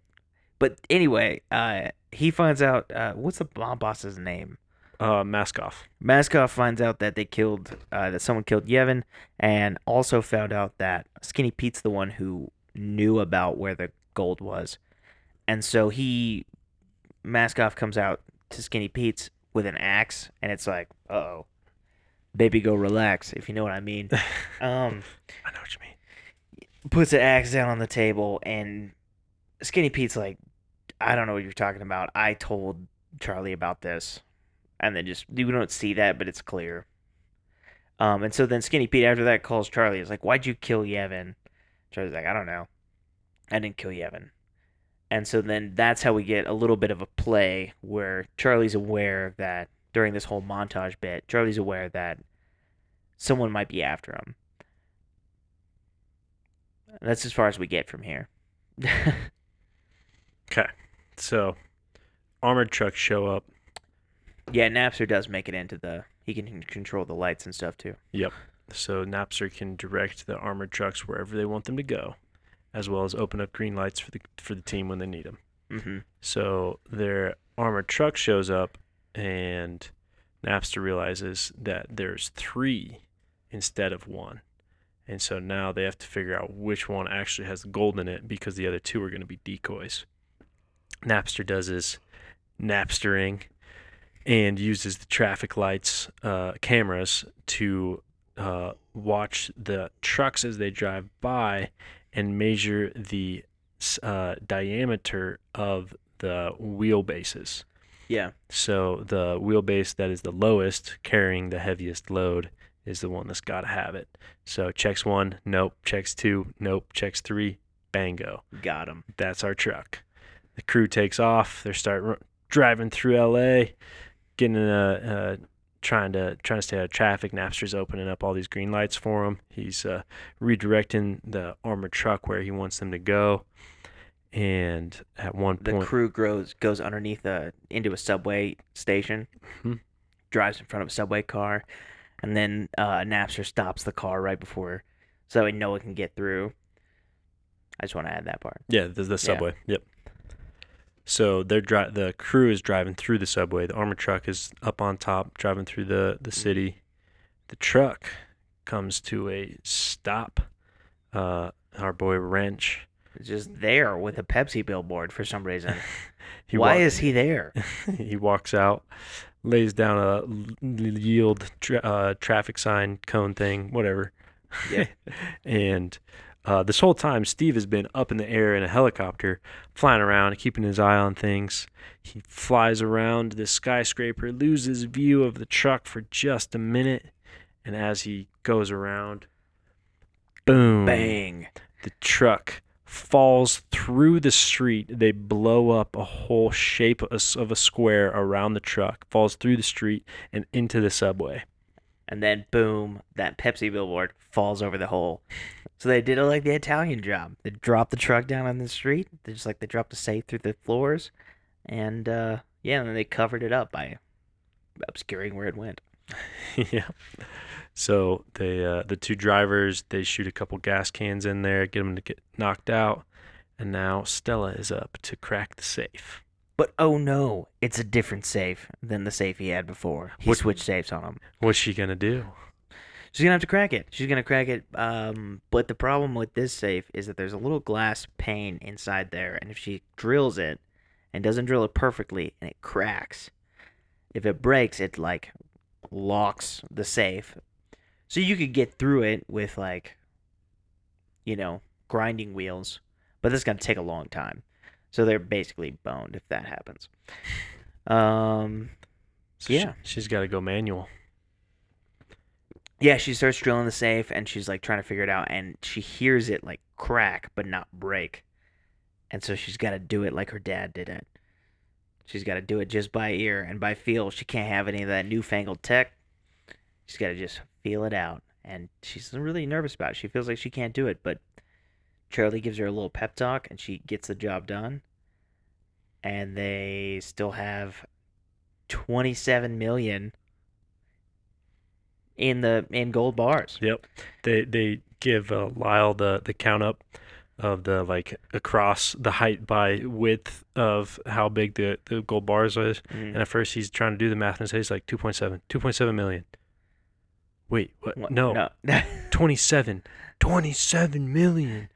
But anyway, uh, he finds out uh, what's the bomb boss's name. Uh, mask off. Mashkov finds out that they killed uh, that someone killed Yevhen, and also found out that Skinny Pete's the one who knew about where the gold was, and so he Mashkov comes out to Skinny Pete's with an axe, and it's like, uh oh, baby, go relax, if you know what I mean. (laughs) um, I know what you mean. puts an axe down on the table, and Skinny Pete's like, I don't know what you're talking about. I told Charlie about this, and then just we don't see that, but it's clear. Um, and so then Skinny Pete after that calls Charlie. Is like, "Why'd you kill Yevhen?" Charlie's like, "I don't know. I didn't kill Yevhen." And so then that's how we get a little bit of a play where Charlie's aware that during this whole montage bit, Charlie's aware that someone might be after him. That's as far as we get from here. (laughs) Okay. So, armored trucks show up. Yeah, Napster does make it into the. He can control the lights and stuff too. Yep. So Napster can direct the armored trucks wherever they want them to go, as well as open up green lights for the for the team when they need them. Mm-hmm. So their armored truck shows up, and Napster realizes that there's three instead of one. And so now they have to figure out which one actually has the gold in it because the other two are going to be decoys. Napster does his Napstering and uses the traffic lights, uh, cameras to uh, watch the trucks as they drive by and measure the uh, diameter of the wheelbases. Yeah. So the wheelbase that is the lowest, carrying the heaviest load, is the one that's got to have it. So checks one, nope. Checks two, nope. Checks three, bango. Got him. That's our truck. The crew takes off. They start r- driving through LA, getting in a, uh, trying to trying to stay out of traffic. Napster's opening up all these green lights for him. He's uh, redirecting the armored truck where he wants them to go. And at one The point, the crew grows goes underneath a into a subway station, Mhm. drives in front of a subway car, and then uh, Napster stops the car right before, so that Noah can get through. I just want to add that part. Yeah, the, the subway. Yep. So they're dri- the crew is driving through the subway. The armored truck is up on top, driving through the the city. The truck comes to a stop. Uh, our boy Wrench. Just there with a Pepsi billboard for some reason. (laughs) Why is he there? (laughs) he walks out, lays down a yield tra- uh, traffic sign cone thing, whatever. Yeah. (laughs) and uh, this whole time, Steve has been up in the air in a helicopter, flying around, keeping his eye on things. He flies around the skyscraper, loses view of the truck for just a minute, and as he goes around, boom, Bang. the truck falls through the street. They blow up a whole shape of a- of a square around the truck, falls through the street and into the subway. And then boom, that Pepsi billboard falls over the hole. So they did it like the Italian job. They dropped the truck down on the street. They just like they dropped the safe through the floors, and uh, yeah, and then they covered it up by obscuring where it went. (laughs) yeah. So they uh, the two drivers they shoot a couple gas cans in there, get them to get knocked out, and now Stella is up to crack the safe. But oh no, it's a different safe than the safe he had before. He What- switched safes on him. What's she gonna do? She's gonna have to crack it. She's gonna crack it. Um, but the problem with this safe is that there's a little glass pane inside there, and if she drills it and doesn't drill it perfectly, and it cracks, if it breaks, it like locks the safe. So you could get through it with like, you know, grinding wheels, but this is gonna take a long time. So they're basically boned if that happens. Um, So Yeah. she, she's got to go manual. Yeah, she starts drilling the safe and she's like trying to figure it out and she hears it like crack but not break. And so she's got to do it like her dad did it. She's got to do it just by ear and by feel. She can't have any of that newfangled tech. She's got to just feel it out. and she's really nervous about it. She feels like she can't do it, but Charlie gives her a little pep talk, and she gets the job done. And they still have twenty-seven million in the in gold bars. Yep. They they give uh, Lyle the the count up of the like across the height by width of how big the, the gold bars is. Mhm. And at first he's trying to do the math and says like 2.7, 2.7 million. Wait, what? What? No, no. (laughs) 27. 27 million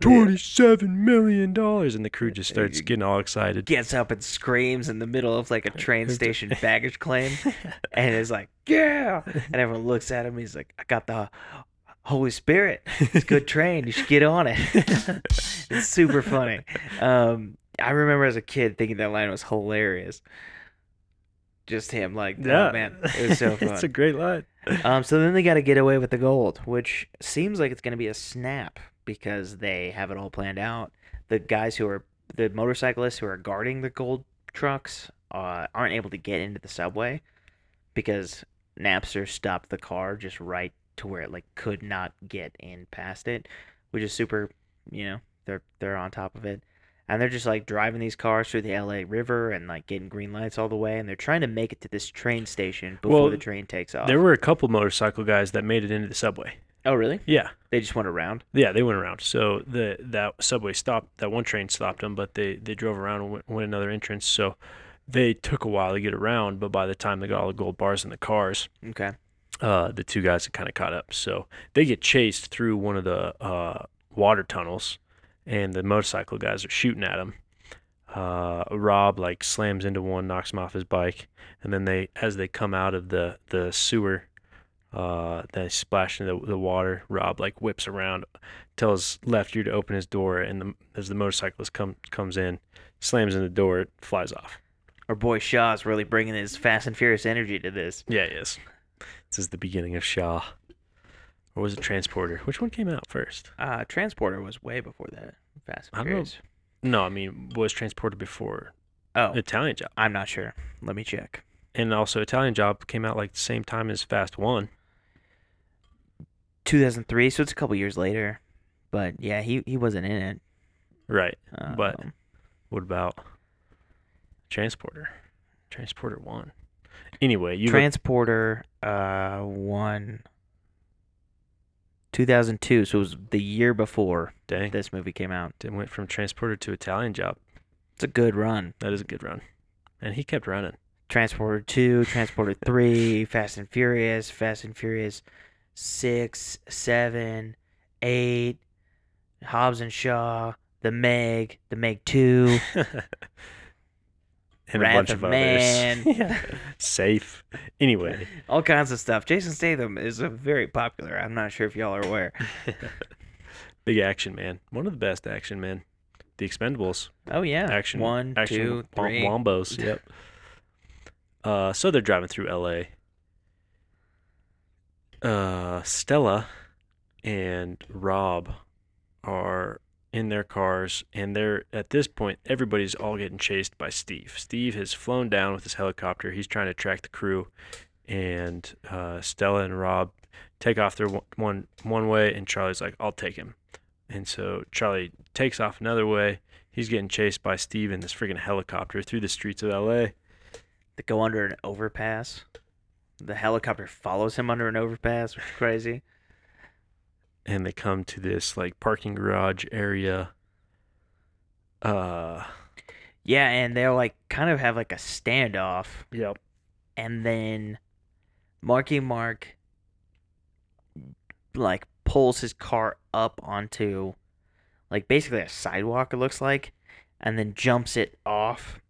27 million dollars and the crew just starts getting all excited. gets up and screams in the middle of like a train (laughs) station (laughs) baggage claim (laughs) and is like, Yeah and everyone looks at him, he's like, I got the Holy Spirit. It's a good train. You should get on it. it's super funny. Um I remember as a kid thinking that line was hilarious. Just him, like, Yeah, oh man, it was so fun. it's a great line. Um, so then they got to get away with the gold, which seems like it's going to be a snap because they have it all planned out. The guys who are the motorcyclists who are guarding the gold trucks uh, aren't able to get into the subway because Napster stopped the car just right to where it like could not get in past it, which is super. You know, they're they're on top of it. And they're just like driving these cars through the LA River and like getting green lights all the way, and they're trying to make it to this train station before Well, the train takes off. There were a couple motorcycle guys that made it into the subway. Oh, really? Yeah. They just went around. Yeah, they went around. So the that subway stopped. That one train stopped them, but they they drove around and went, went another entrance. So they took a while to get around. But by the time they got all the gold bars in the cars, Okay. uh, the two guys had kind of caught up. So they get chased through one of the uh, water tunnels, and the motorcycle guys are shooting at him. Uh, Rob like slams into one, knocks him off his bike, and then they, as they come out of the the sewer, uh, they splash into the, the water. Rob like whips around, tells Left Ear to open his door, and the, as the motorcyclist come comes in, slams in the door, it flies off. Our boy Shaw's really bringing his Fast and Furious energy to this. Yeah, he is. This is the beginning of Shaw. Or was it Transporter? Which one came out first? Uh, Transporter was way before that. Fast I and don't know. Furious. No, I mean, was Transporter before Oh, Italian Job? I'm not sure. Let me check. And also, Italian Job came out like the same time as Fast One. 2003, so it's a couple years later. But yeah, he he wasn't in it. Right. But- Um, What about Transporter? Transporter One. Anyway, you Transporter uh won 2002, so it was the year before dang, this movie came out. it went from Transporter to Italian Job. It's a good run. That is a good run, and he kept running. Transporter 2, (laughs) Transporter 3, Fast and Furious, Fast and Furious 6, 7, 8, Hobbs and Shaw, The Meg, The Meg 2, (laughs) and Wrath a bunch of of, Man. others. (laughs) yeah. Safe. Anyway, (laughs) all kinds of stuff. Jason Statham is a very popular. I'm not sure if y'all are aware. (laughs) big action man. One of the best action men. The Expendables. Oh yeah, action one, action two, wom- three. wombos yep uh so they're driving through la uh stella and rob are in their cars and they're at this point everybody's all getting chased by steve steve has flown down with his helicopter he's trying to track the crew and uh, stella and rob take off their one, one one way and charlie's like i'll take him and so charlie takes off another way He's getting chased by Steve in this freaking helicopter through the streets of LA. They go under an overpass. The helicopter follows him under an overpass, which is crazy. And they come to this like parking garage area. Uh Yeah, and they'll like kind of have like a standoff, yep. and then Marky Mark like pulls his car up onto like basically a sidewalk it looks like and then jumps it off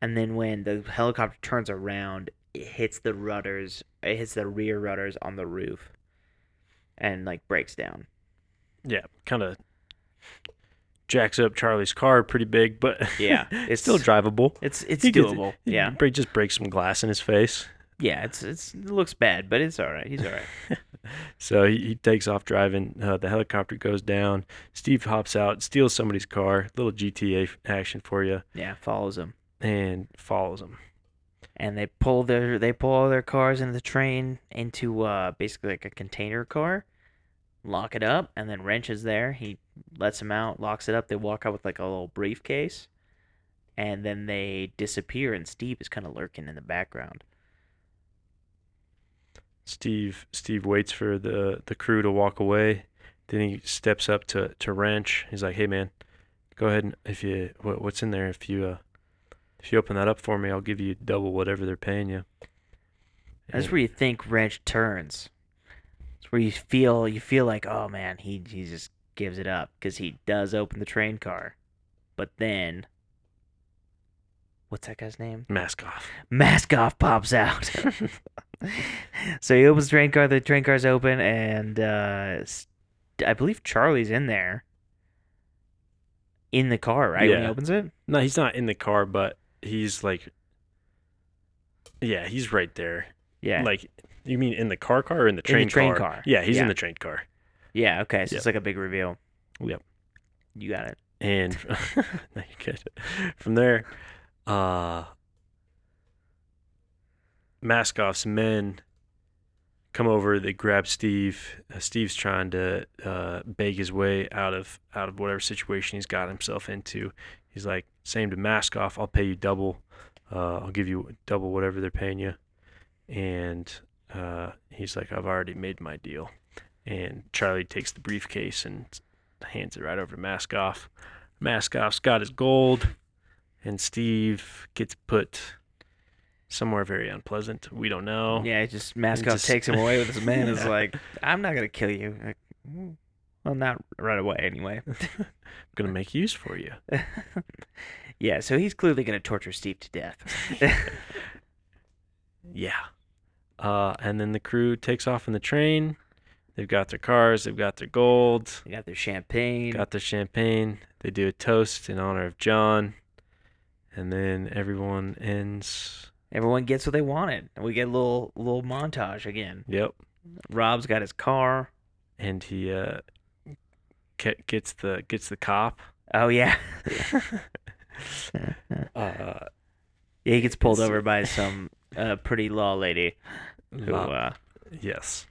and then when the helicopter turns around it hits the rudders it hits the rear rudders on the roof and like breaks down Yeah, kind of jacks up Charlie's car pretty big, but (laughs) Yeah, it's still drivable. it's it's He doable he yeah break, just breaks some glass in his face. yeah it's it's it looks bad but it's all right he's all right (laughs) So he, he takes off driving. Uh, the helicopter goes down. Steve hops out, steals somebody's car. Little GTA action for you, yeah follows him and follows him. And they pull their they pull all their cars into the train into uh basically like a container car, lock it up, and then Wrench is there. He lets them out, locks it up. They walk out with like a little briefcase, and then they disappear. And Steve is kind of lurking in the background. Steve Steve waits for the the crew to walk away. Then he steps up to to Wrench. He's like, "Hey man, go ahead and if you what, what's in there? If you uh if you open that up for me, I'll give you double whatever they're paying you." That's And- where you think Wrench turns. It's where you feel you feel like, oh man, he he just gives it up because he does open the train car, but then, what's that guy's name? Mashkov. Mashkov pops out. (laughs) so he opens the train car. The train car's open, and uh, I believe Charlie's in there. In the car, right? Yeah. When he opens it. No, he's not in the car, but he's like, yeah, he's right there. Yeah. Like, you mean in the car car or in the the train train car? car. Yeah, he's Yeah. in the train car. yeah. Okay. So Yep. it's like a big reveal. Yep. You got it. And no, you're good. From there, uh, Mashkov's men come over. They grab Steve. Uh, Steve's trying to uh, beg his way out of out of whatever situation he's got himself into. He's like, "Same to Mashkov. I'll pay you double. Uh, I'll give you double whatever they're paying you." And uh, he's like, "I've already made my deal." And Charlie takes the briefcase and hands it right over to Mashkov. Mashkov's got his gold, and Steve gets put somewhere very unpleasant. We don't know. Yeah, just Mashkov just- takes him away with his man. (laughs) Is like, I'm not gonna kill you. Like, "Mm, well, not right away, anyway. (laughs) I'm gonna make use for you. (laughs) yeah, so he's clearly gonna torture Steve to death. (laughs) Yeah. Uh, and then the crew takes off in the train. They've got their cars. They've got their gold. they got their champagne. Got their champagne. They do a toast in honor of John. And then everyone ends. Everyone gets what they wanted. And we get a little little montage again. Yep. Rob's got his car. And he uh, gets the gets the cop. Oh yeah. (laughs) (laughs) Uh, Yeah, he gets pulled over by some uh, pretty law lady who uh, yes.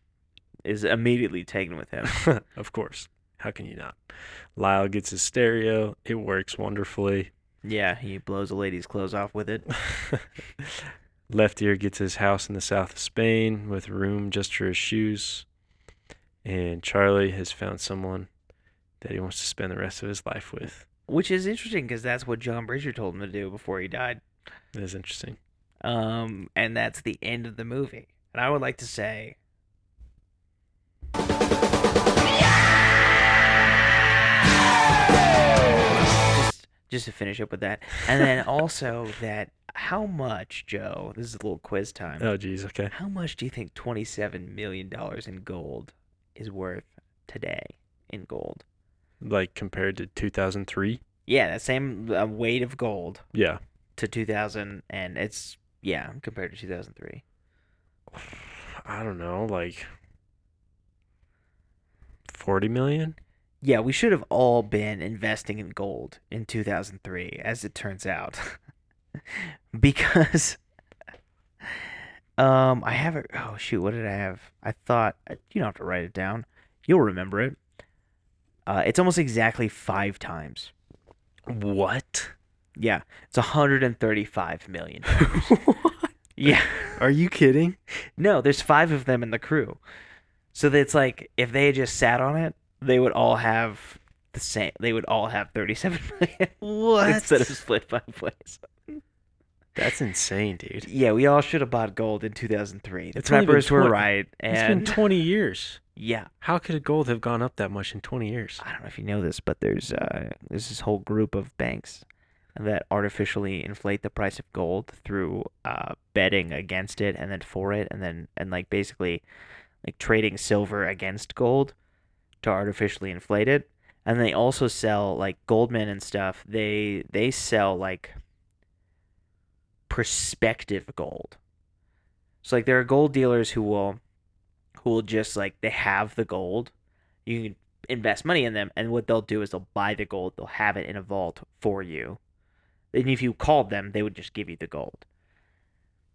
is immediately taken with him. (laughs) of course. How can you not? Lyle gets his stereo. It works wonderfully. Yeah, he blows a lady's clothes off with it. Left Ear gets his house in the south of Spain with room just for his shoes. And Charlie has found someone that he wants to spend the rest of his life with. Which is interesting because that's what John Bridger told him to do before he died. That is interesting. Um, and that's the end of the movie. And I would like to say. Just, just to finish up with that. And then (laughs) also that how much, Joe, this is a little quiz time. Oh, geez. Okay. How much do you think $27 million in gold is worth today in gold? Like compared to 2003? Yeah, that same uh, weight of gold Yeah. to 2000, and it's, yeah, compared to 2003. (sighs) I don't know. Like 40 million? Yeah, we should have all been investing in gold in 2003, as it turns out. (laughs) because um I have it oh shoot, what did I have? I thought uh, you don't have to write it down. You'll remember it. Uh it's almost exactly 5 times. What? Yeah, it's 135 million. (laughs) yeah. Are you kidding? No, there's 5 of them in the crew. So it's like if they had just sat on it, they would all have the same. They would all have 37 (laughs) million. What? instead of split by (laughs) place. That's insane, dude. Yeah, we all should have bought gold in 2003. The It's preppers were twen- right, It's been 20 years. yeah, How could gold have gone up that much in 20 years? I don't know if you know this, but there's uh, there's this whole group of banks that artificially inflate the price of gold through uh, betting against it and then for it, and then and like basically like trading silver against gold to artificially inflate it. And they also sell like Goldman and stuff. They they sell like perspective gold. So like there are gold dealers who will who will just like they have the gold. You can invest money in them and what they'll do is they'll buy the gold, they'll have it in a vault for you. And if you called them, they would just give you the gold.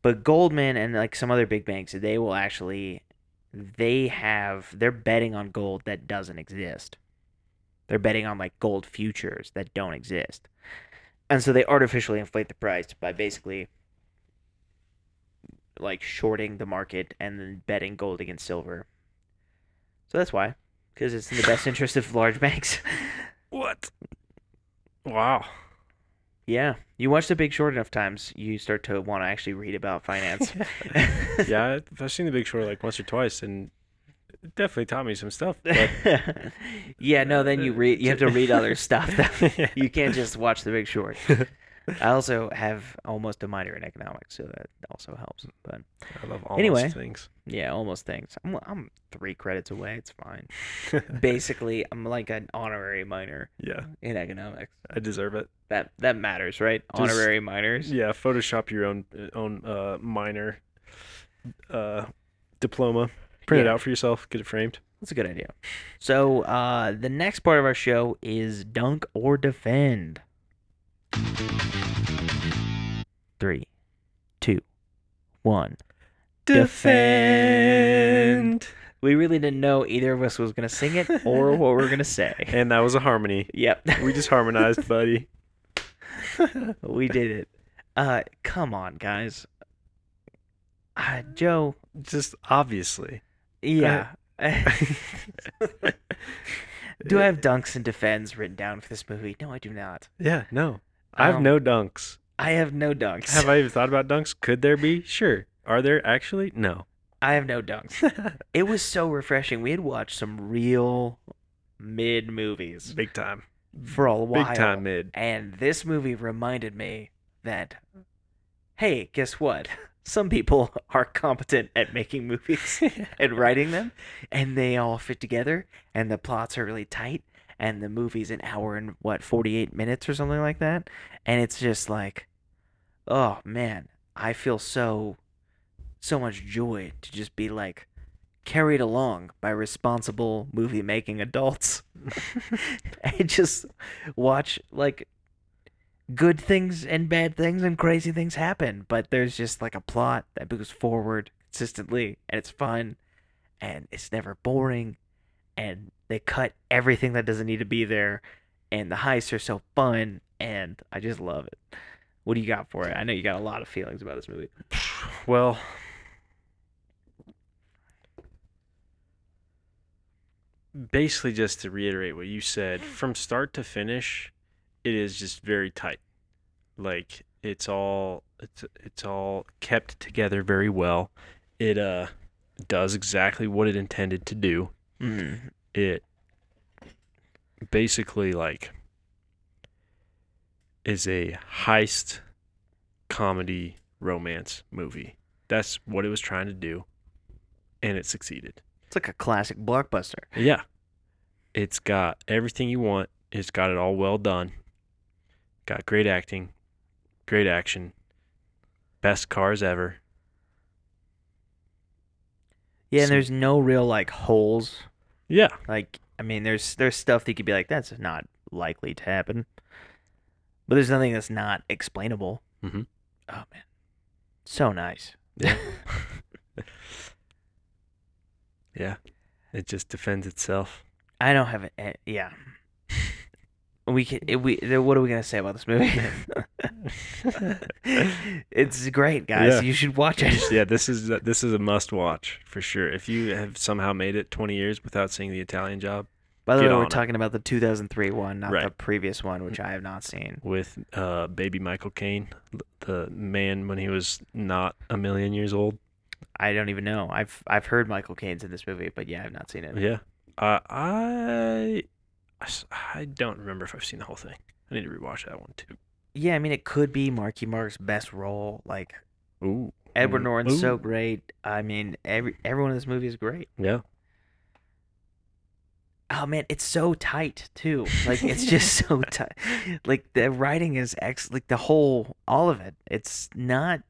But Goldman and like some other big banks, they will actually they have they're betting on gold that doesn't exist. They're betting on like gold futures that don't exist. And so they artificially inflate the price by basically like shorting the market and then betting gold against silver. So that's why, because it's in the best (laughs) interest of large banks. What? Wow. yeah, you watch The Big Short enough times, you start to want to actually read about finance. (laughs) yeah, (laughs) I've seen The Big Short like once or twice, and it definitely taught me some stuff. But (laughs) yeah, no, then you read. You have to read other stuff. though. (laughs) you can't just watch The Big Short. (laughs) I also have almost a minor in economics, so that also helps. But I love all Anyway. things. yeah, almost things. I'm I'm three credits away. It's fine. Basically, I'm like an honorary minor yeah, in economics. I deserve it. That that matters, right? Just- honorary minors. Yeah, Photoshop your own own uh, minor uh, diploma. Print it out for yourself. Get it framed. That's a good idea. So uh, the next part of our show is dunk or defend. Three, two, one. Defend. We really didn't know either of us was gonna sing it or what we are gonna say. (laughs) And that was a harmony. Yep, (laughs) We just harmonized, buddy. (laughs) we did it. Uh, come on, guys. Uh, Joe. Just obviously. Yeah. (laughs) do I have dunks and defends written down for this movie? No, I do not. Yeah, no. I have Um, no dunks. I have no dunks. Have I even thought about dunks? Could there be? Sure. Are there actually? No. I have no dunks. (laughs) It was so refreshing. We had watched some real mid movies Big time. for a while. Big time mid. And this movie reminded me that, hey, guess what? Some people (laughs) are competent at making movies (laughs) and writing them, and they all fit together, and the plots are really tight, and the movie's an hour and what, 48 minutes or something like that. And it's just like, oh man, I feel so, so much joy to just be like, carried along by responsible movie making adults. (laughs) and just watch like good things and bad things and crazy things happen, but there's just like a plot that moves forward consistently and it's fun and it's never boring and they cut everything that doesn't need to be there and the heists are so fun and I just love it. What do you got for it? I know you got a lot of feelings about this movie. (sighs) Well, basically, just to reiterate what you said, from start to finish, it is just very tight. Like it's all it's it's all kept together very well. It uh does exactly what it intended to do. Mm. It basically like is a heist comedy romance movie. That's what it was trying to do, and it succeeded. It's like a classic blockbuster. Yeah. It's got everything you want. It's got it all well done. Got great acting, great action, best cars ever. Yeah, and there's no real like holes Yeah. Like, I mean, there's there's stuff that you could be like, that's not likely to happen. But there's nothing that's not explainable. Mm-hmm. Oh man, so nice. Yeah. (laughs) (laughs) yeah. It just defends itself. I don't have it. eh, Yeah. We can. eh, We. What are we gonna say about this movie? (laughs) it's great, guys. Yeah. You should watch it. yeah, this is this is a must watch for sure. If you have somehow made it 20 years without seeing the Italian Job By the way, we're it. talking about the 2003 one, not the previous one, which I have not seen. with uh, baby Michael Caine, the man when he was not a million years old. I don't even know. I've I've heard Michael Caine's in this movie, but yeah, I've not seen it. Yeah. Uh, I I don't remember if I've seen the whole thing. I need to rewatch that one too. Yeah, I mean, it could be Marky Mark's best role. Like Ooh. Edward Norton's so great. I mean, every everyone in this movie is great. Yeah. Oh man, it's so tight too. Like it's (laughs) just so tight. Like the writing is ex. Like the whole, all of it. It's not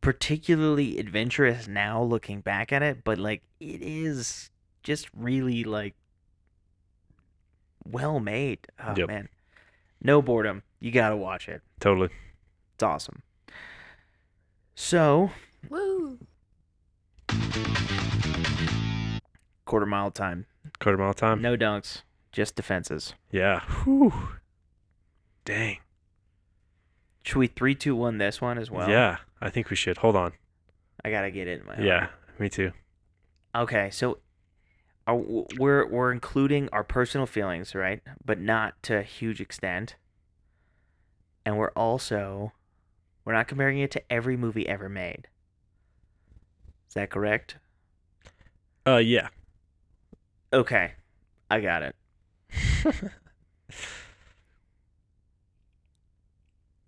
particularly adventurous now looking back at it, but like it is just really like well made. Oh Yep. man, no boredom. You gotta watch it. Totally. It's awesome. So, Woo! quarter mile time. Quarter mile time. No dunks, just defenses. Yeah. Whew. Dang. Should we three, two, one this one as well? yeah, I think we should. Hold on. I gotta get it in my. Yeah, me too. Okay, so are, we're we're including our personal feelings, right? But not to a huge extent. And we're also we're not comparing it to every movie ever made. Is that correct? Uh, yeah. Okay. I got it. (laughs)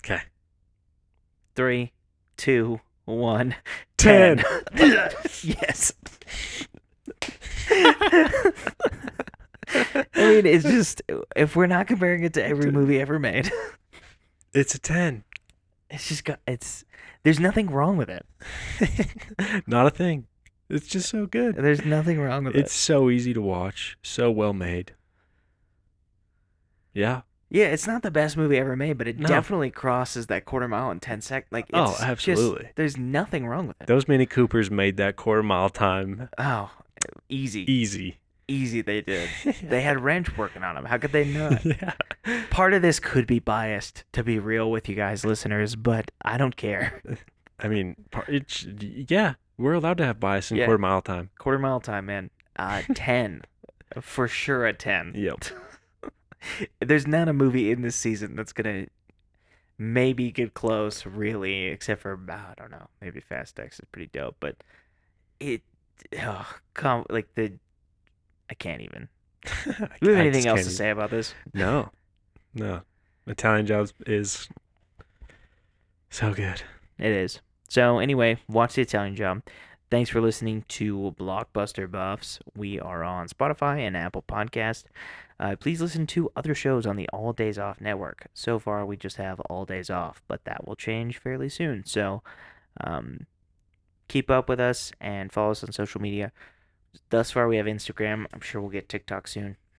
Okay. Three, two, one, Ten. (laughs) yes. I mean, it's just if we're not comparing it to every movie ever made, It's a ten. it's just got it's. There's nothing wrong with it. Not a thing. It's just so good. There's nothing wrong with It's it. It's so easy to watch. So well made. Yeah. Yeah, it's not the best movie ever made, but it No. definitely crosses that quarter mile in ten seconds. Like, Oh, absolutely. Just, there's nothing wrong with it. Those Mini Coopers made that quarter mile time Oh, easy, easy. easy. They did. (laughs) They had wrench working on them. How could they not? (laughs) yeah. Part of this could be biased, to be real with you guys, listeners, but I don't care. (laughs) I mean, it's yeah. We're allowed to have bias in Yeah. quarter mile time. Quarter mile time, man. Uh, ten, for sure. A ten. Yep. There's not a movie in this season that's gonna maybe get close, really, except for I don't know, maybe Fast X is pretty dope, but it, oh, come like the, I can't even. (laughs) Do we have I anything else to say about this? No. No. Italian Jobs is so good. It is. So anyway, watch the Italian Job. Thanks for listening to Blockbuster Buffs. We are on Spotify and Apple Podcast. Uh, please listen to other shows on the All Days Off network. So far, we just have All Days Off, but that will change fairly soon. So um, keep up with us and follow us on social media. Thus far, we have Instagram. I'm sure we'll get TikTok soon.